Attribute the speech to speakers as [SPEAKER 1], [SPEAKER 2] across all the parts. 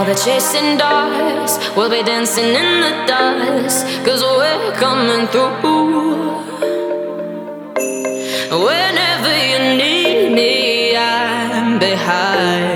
[SPEAKER 1] While they're chasing dogs, we'll be dancing in the dust, cause we're coming through. Whenever you need me, I'm behind.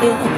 [SPEAKER 2] again.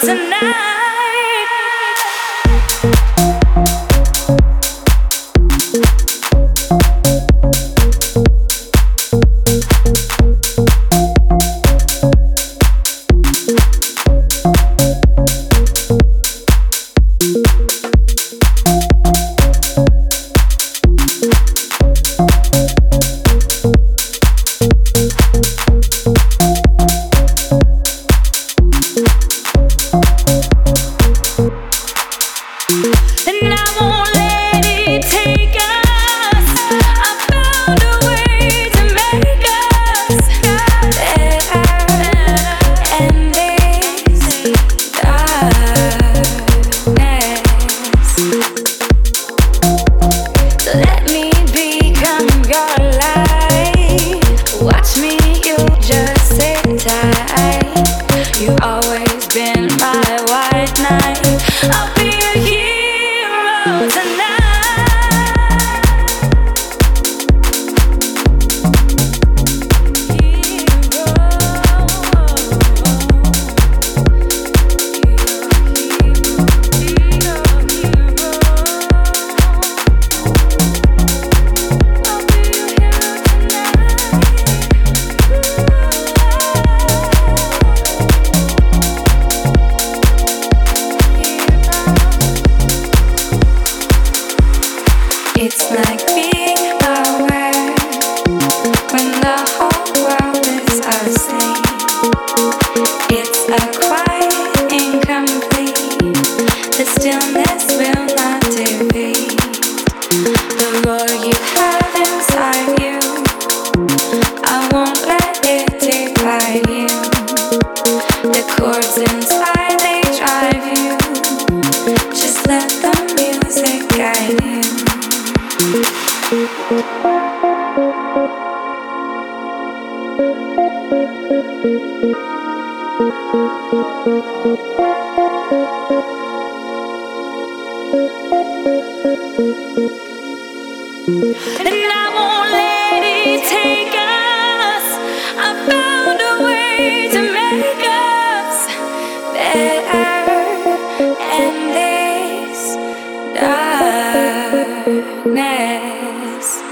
[SPEAKER 2] tonight. Darkness.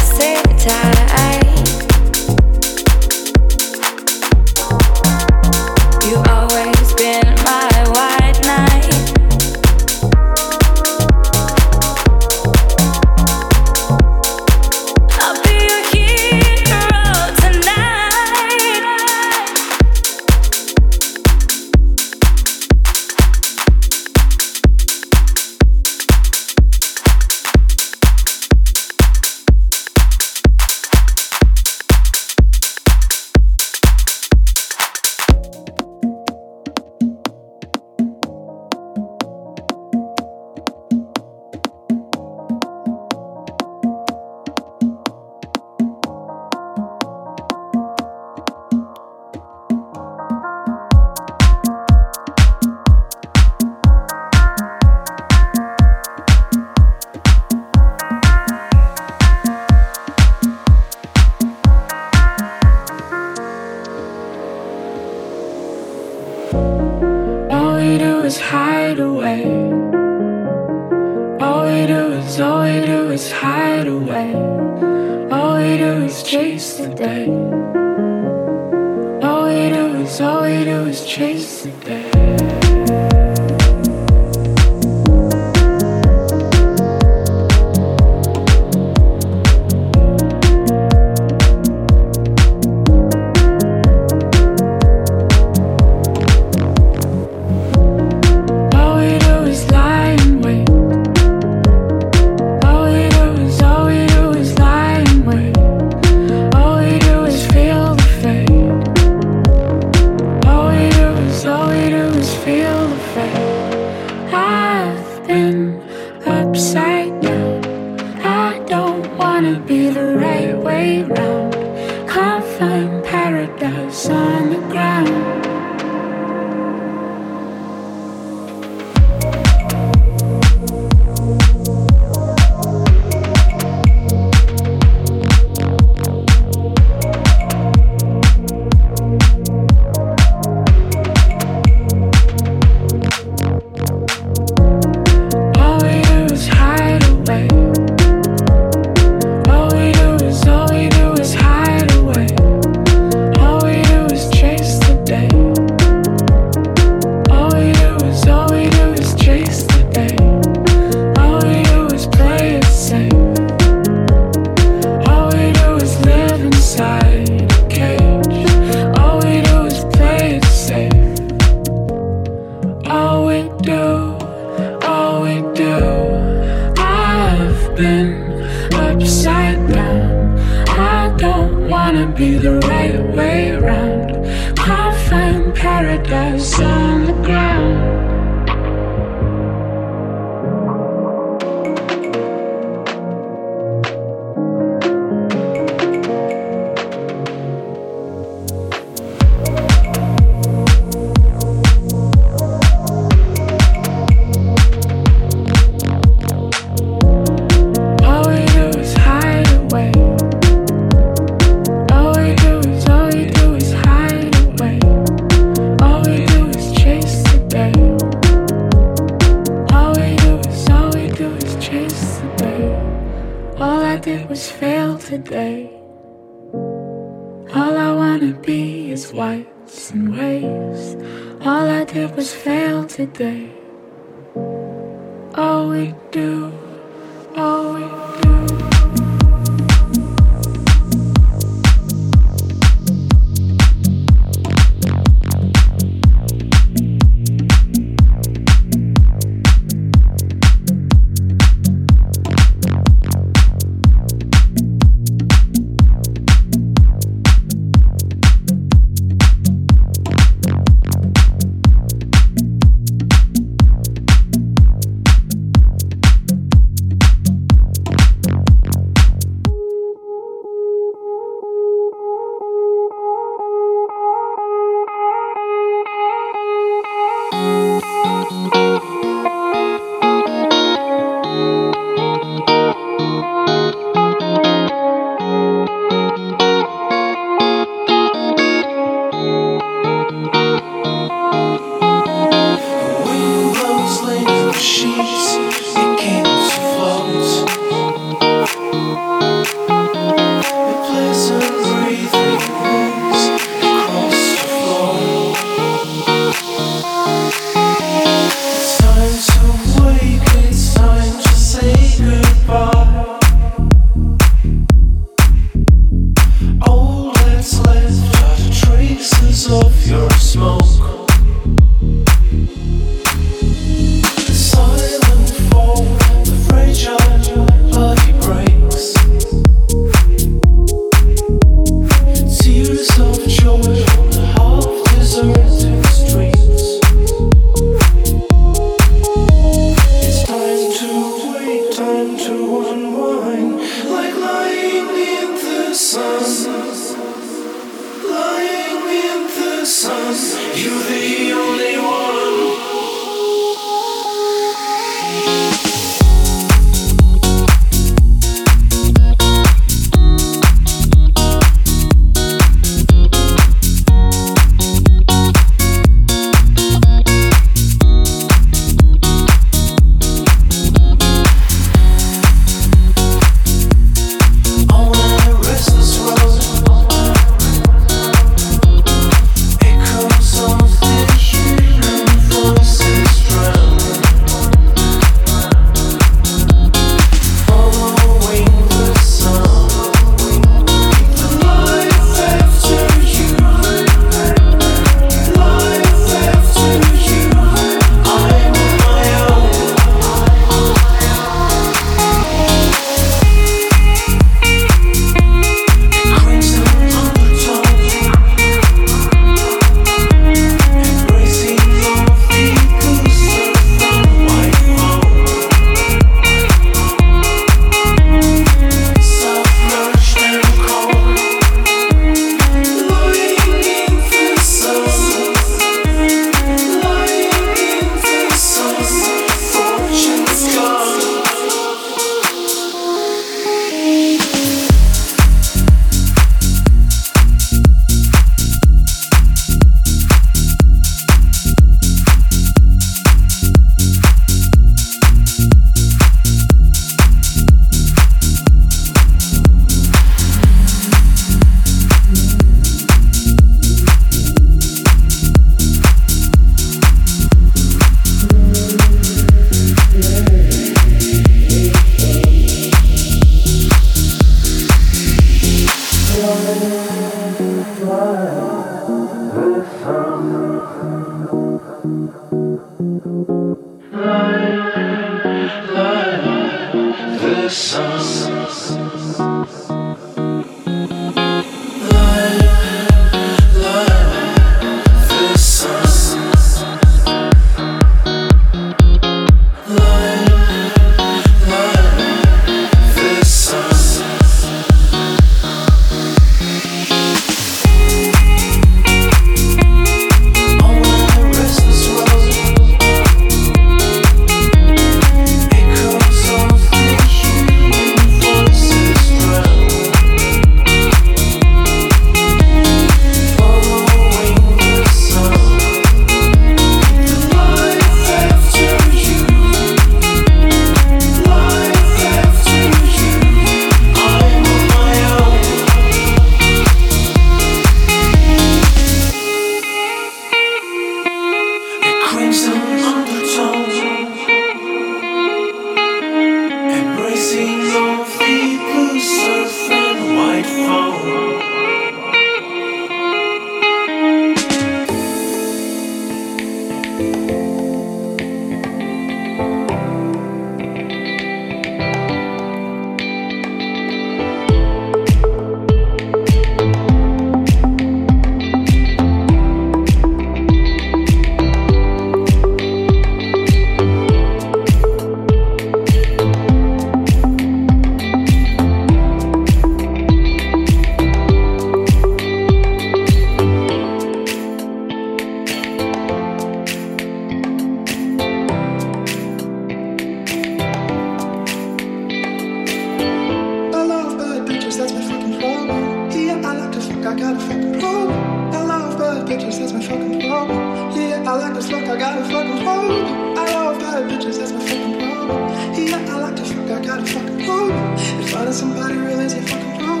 [SPEAKER 2] fucking problem. And
[SPEAKER 3] finding somebody really is
[SPEAKER 4] a fucking problem.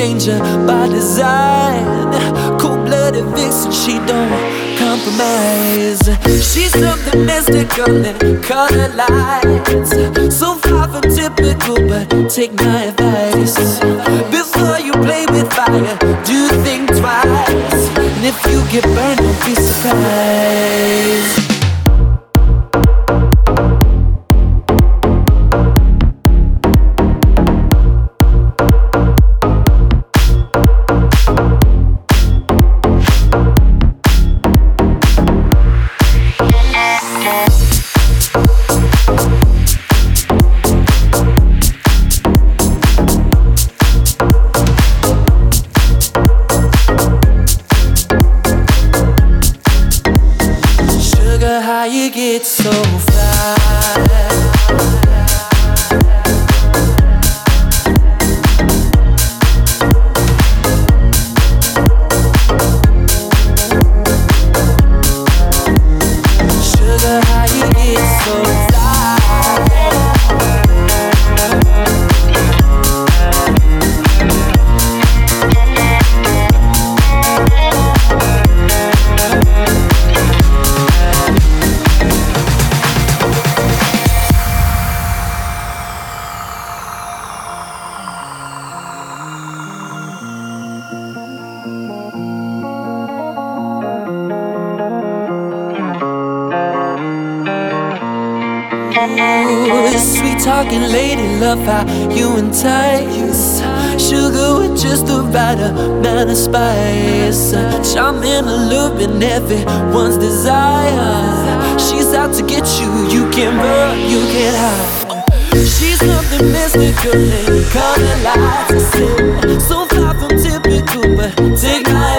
[SPEAKER 4] Danger by design. Cold blooded vixen, she don't compromise. She's something mystical and color lights. So far from typical, but take my advice. How you entice. Sugar with just the right amount of spice. Charming, alluring, everyone's desire. She's out to get you, you can run, you can hide. She's something mystical and color lights. So far from typical, but take my